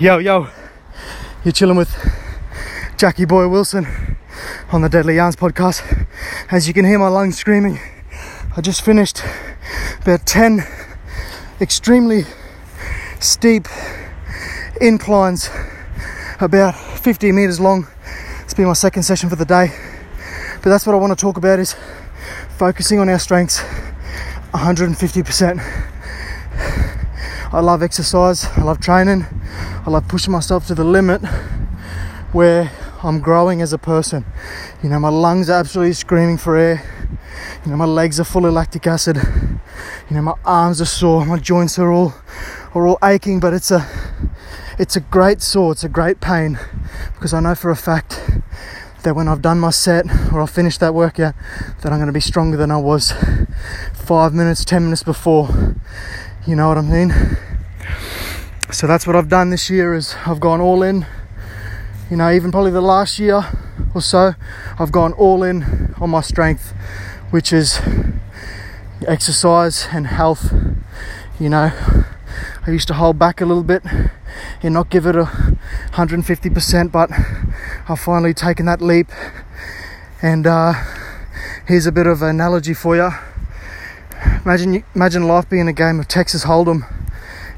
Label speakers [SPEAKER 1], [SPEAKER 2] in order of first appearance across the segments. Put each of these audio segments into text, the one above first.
[SPEAKER 1] Yo, yo, you're chilling with Jackie Boy Wilson on the Deadly Yarns podcast. As you can hear my lungs screaming, I just finished about 10 extremely steep inclines, about 50 meters long. It's been my second session for the day, but that's what I want to talk about is focusing on our strengths 150%. I love exercise, I love training, I love pushing myself to the limit where I'm growing as a person. You know, my lungs are absolutely screaming for air. You know, my legs are full of lactic acid. You know, my arms are sore, my joints are all are all aching, but it's a it's a great sore, it's a great pain because I know for a fact that when I've done my set or I've finished that workout that I'm going to be stronger than I was 5 minutes, 10 minutes before. You know what I mean? So that's what I've done this year is I've gone all in. You know, even probably the last year or so, I've gone all in on my strength, which is exercise and health. You know, I used to hold back a little bit and not give it a 150%, but I've finally taken that leap. And uh, here's a bit of an analogy for you Imagine, imagine life being a game of Texas Hold'em,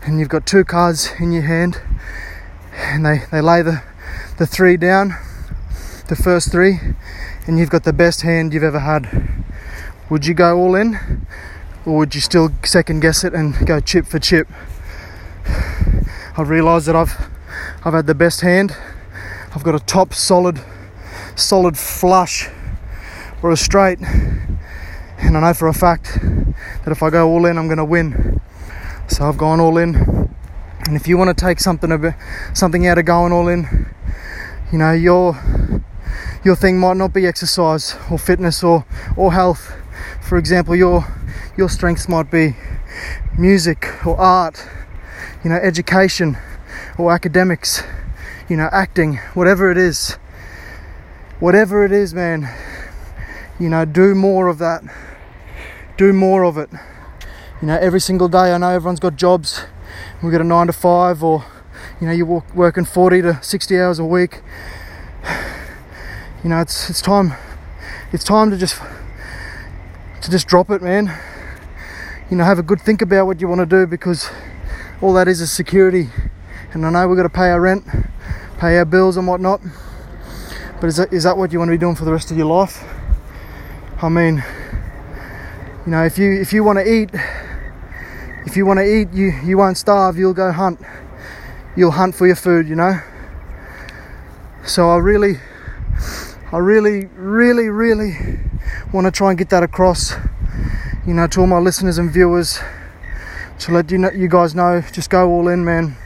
[SPEAKER 1] and you've got two cards in your hand, and they, they lay the, the three down, the first three, and you've got the best hand you've ever had. Would you go all in, or would you still second guess it and go chip for chip? I've realised that I've I've had the best hand. I've got a top solid, solid flush or a straight, and I know for a fact that if I go all in, I'm to win. So I've gone all in. And if you want to take something a bit, something out of going all in, you know your your thing might not be exercise or fitness or or health. For example, your your strengths might be music or art, you know, education or academics, you know, acting, whatever it is. Whatever it is, man, you know, do more of that do more of it. You know, every single day, I know everyone's got jobs. We got a nine to five, or you know, you're working 40 to 60 hours a week. You know, it's it's time. It's time to just to just drop it, man. You know, have a good think about what you want to do because all that is is security. And I know we've got to pay our rent, pay our bills and whatnot. But is that is that what you want to be doing for the rest of your life? I mean, you know if you if you want to eat if you want to eat you you won't starve you'll go hunt. You'll hunt for your food you know? So i really i really really really want to try and get that across you know to all my listeners and viewers to let you know you guys know. Just go all in man.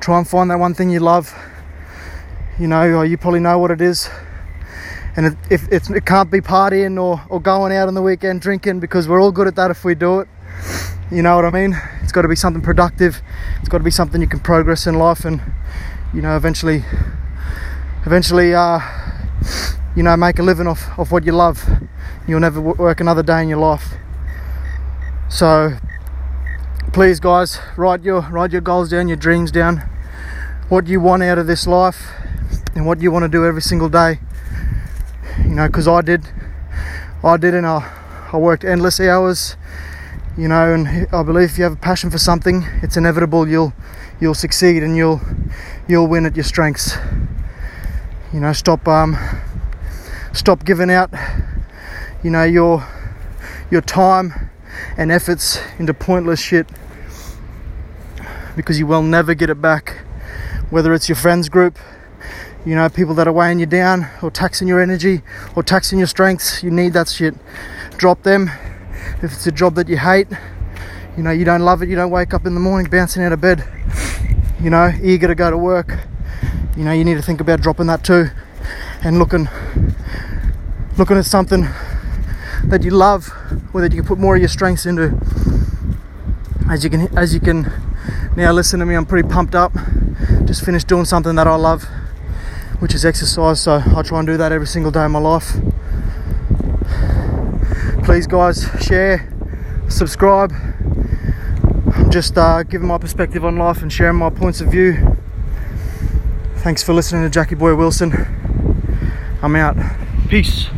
[SPEAKER 1] Try and find that one thing you love. You know uh, you probably know what it is. And if it can't be partying or, or going out on the weekend drinking because we're all good at that if we do it you know what i mean? It's got to be something productive. It's got to be something you can progress in life and you know eventually eventually uh, you know make a living off, of what you love. You'll never work another day in your life. So please guys write your write your goals down your dreams down. What you want out of this life and what you want to do every single day. You know, because I did, I did, and I, I worked endless hours, you know, and I believe if you have a passion for something, it's inevitable you'll, you'll succeed and you'll, you'll win at your strengths. You know, stop, um, stop giving out, you know, your, your time and efforts into pointless shit because you will never get it back. Whether it's your friends group, you know, people that are weighing you down or taxing your energy or taxing your strengths, you need that shit. Drop them. If it's a job that you hate, you know, you don't love it, you don't wake up in the morning bouncing out of bed, you know, eager to go to work, you know, you need to think about dropping that too and looking looking at something that you love or that you can put more of your strengths into. As you can as you can now listen to me, I'm pretty pumped up. Just finished doing something that I love which is exercise. So I try and do that every single day of my life. Please, guys, share, subscribe. I'm just uh, giving my perspective on life and sharing my points of view. Thanks for listening to Jackie Boy Wilson. I'm out. Peace.